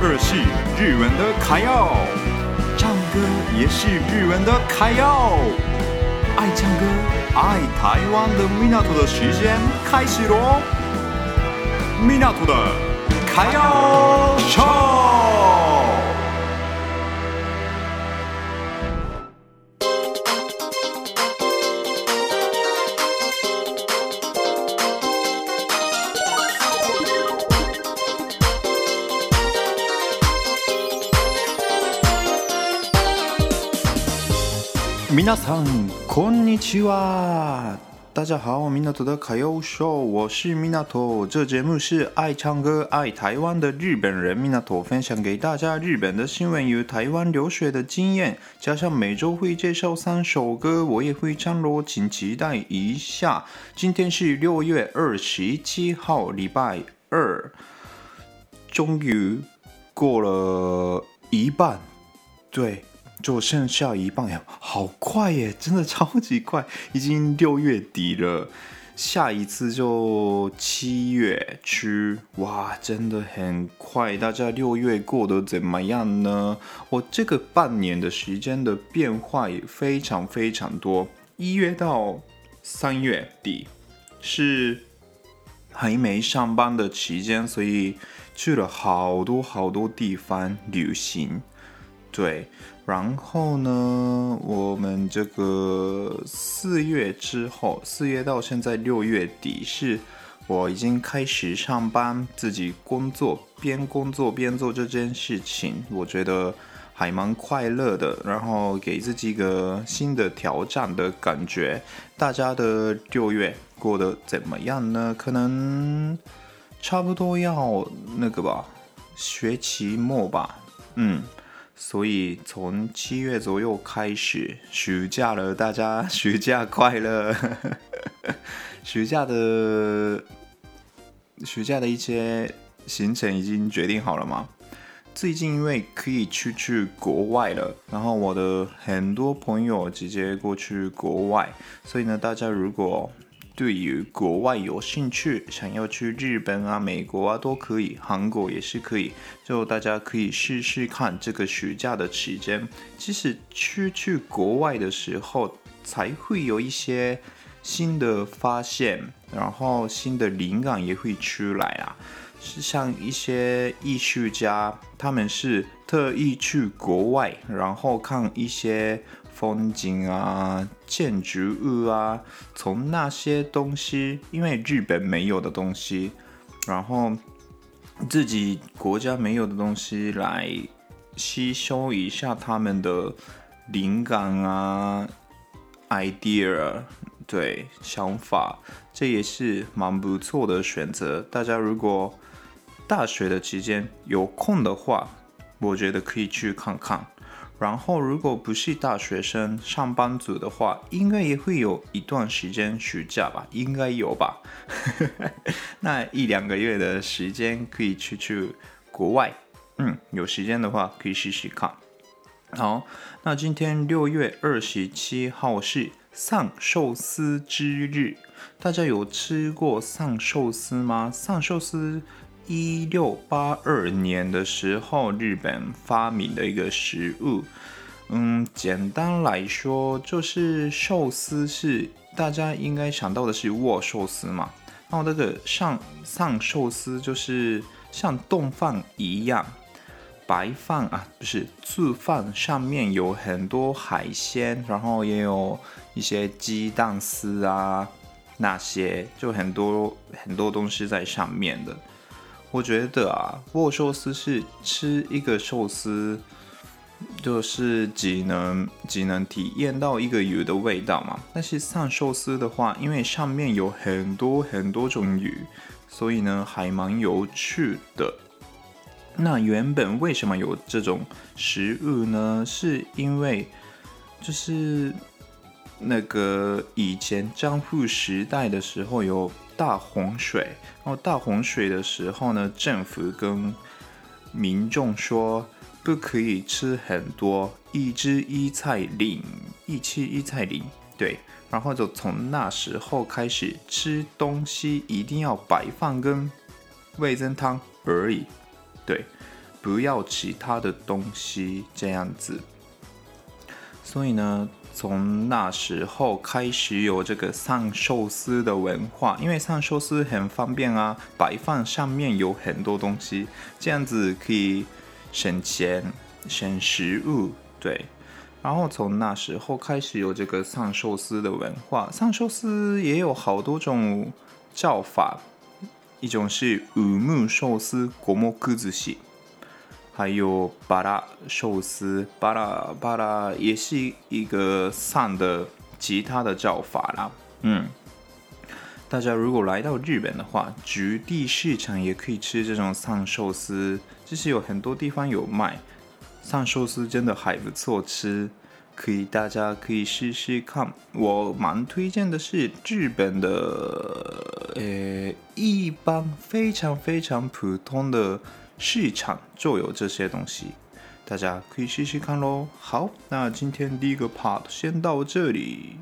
二是日文的卡要，唱歌也是日文的卡要。爱唱歌、爱台湾的米纳托的时间开始喽！米纳托的卡要唱。米娜桑，こんにちは。大家好，米娜托的卡要秀，我是米娜托。这节目是爱唱歌、爱台湾的日本人米娜托分享给大家日本的新闻与台湾留学的经验，加上每周会介绍三首歌，我也会唱咯，请期待一下。今天是六月二十七号，礼拜二，终于过了一半，对。 就剩下一半呀，好快耶，真的超级快，已经六月底了，下一次就七月初，哇，真的很快。大家六月过得怎么样呢？我这个半年的时间的变化也非常非常多。一月到三月底是还没上班的期间，所以去了好多好多地方旅行，对。然后呢，我们这个四月之后，四月到现在六月底，是我已经开始上班，自己工作，边工作边做这件事情，我觉得还蛮快乐的。然后给自己一个新的挑战的感觉。大家的六月过得怎么样呢？可能差不多要那个吧，学期末吧，嗯。所以从七月左右开始暑假了，大家暑假快乐！暑假的暑假的一些行程已经决定好了吗？最近因为可以出去国外了，然后我的很多朋友直接过去国外，所以呢，大家如果对于国外有兴趣，想要去日本啊、美国啊都可以，韩国也是可以，就大家可以试试看这个暑假的期间。其实去去国外的时候，才会有一些新的发现，然后新的灵感也会出来啊。是像一些艺术家，他们是特意去国外，然后看一些。风景啊，建筑物啊，从那些东西，因为日本没有的东西，然后自己国家没有的东西来吸收一下他们的灵感啊，idea，对，想法，这也是蛮不错的选择。大家如果大学的期间有空的话，我觉得可以去看看。然后，如果不是大学生、上班族的话，应该也会有一段时间暑假吧，应该有吧。那一两个月的时间可以去去国外，嗯，有时间的话可以试试看。好，那今天六月二十七号是丧寿司之日，大家有吃过丧寿司吗？丧寿司。一六八二年的时候，日本发明的一个食物，嗯，简单来说就是寿司是大家应该想到的是握寿司嘛，然后那个上上寿司就是像冻饭一样，白饭啊，不是醋饭，上面有很多海鲜，然后也有一些鸡蛋丝啊，那些就很多很多东西在上面的。我觉得啊，握寿司是吃一个寿司，就是只能只能体验到一个鱼的味道嘛。但是上寿司的话，因为上面有很多很多种鱼，所以呢还蛮有趣的。那原本为什么有这种食物呢？是因为就是那个以前江户时代的时候有。大洪水，然后大洪水的时候呢，政府跟民众说不可以吃很多，一只一菜零，一吃一菜零，对，然后就从那时候开始吃东西一定要白饭跟味增汤而已，对，不要其他的东西这样子。所以呢，从那时候开始有这个上寿司的文化，因为上寿司很方便啊，摆放上面有很多东西，这样子可以省钱、省食物，对。然后从那时候开始有这个上寿司的文化，上寿司也有好多种叫法，一种是五目寿司、五目寿司。还有巴拉寿司，巴拉巴拉也是一个上的吉他的叫法啦。嗯，大家如果来到日本的话，局地市场也可以吃这种上寿司，就是有很多地方有卖上寿司，真的还不错吃，可以大家可以试试看。我蛮推荐的是日本的，呃，一般非常非常普通的。市场就有这些东西，大家可以试试看喽。好，那今天第一个 part 先到这里。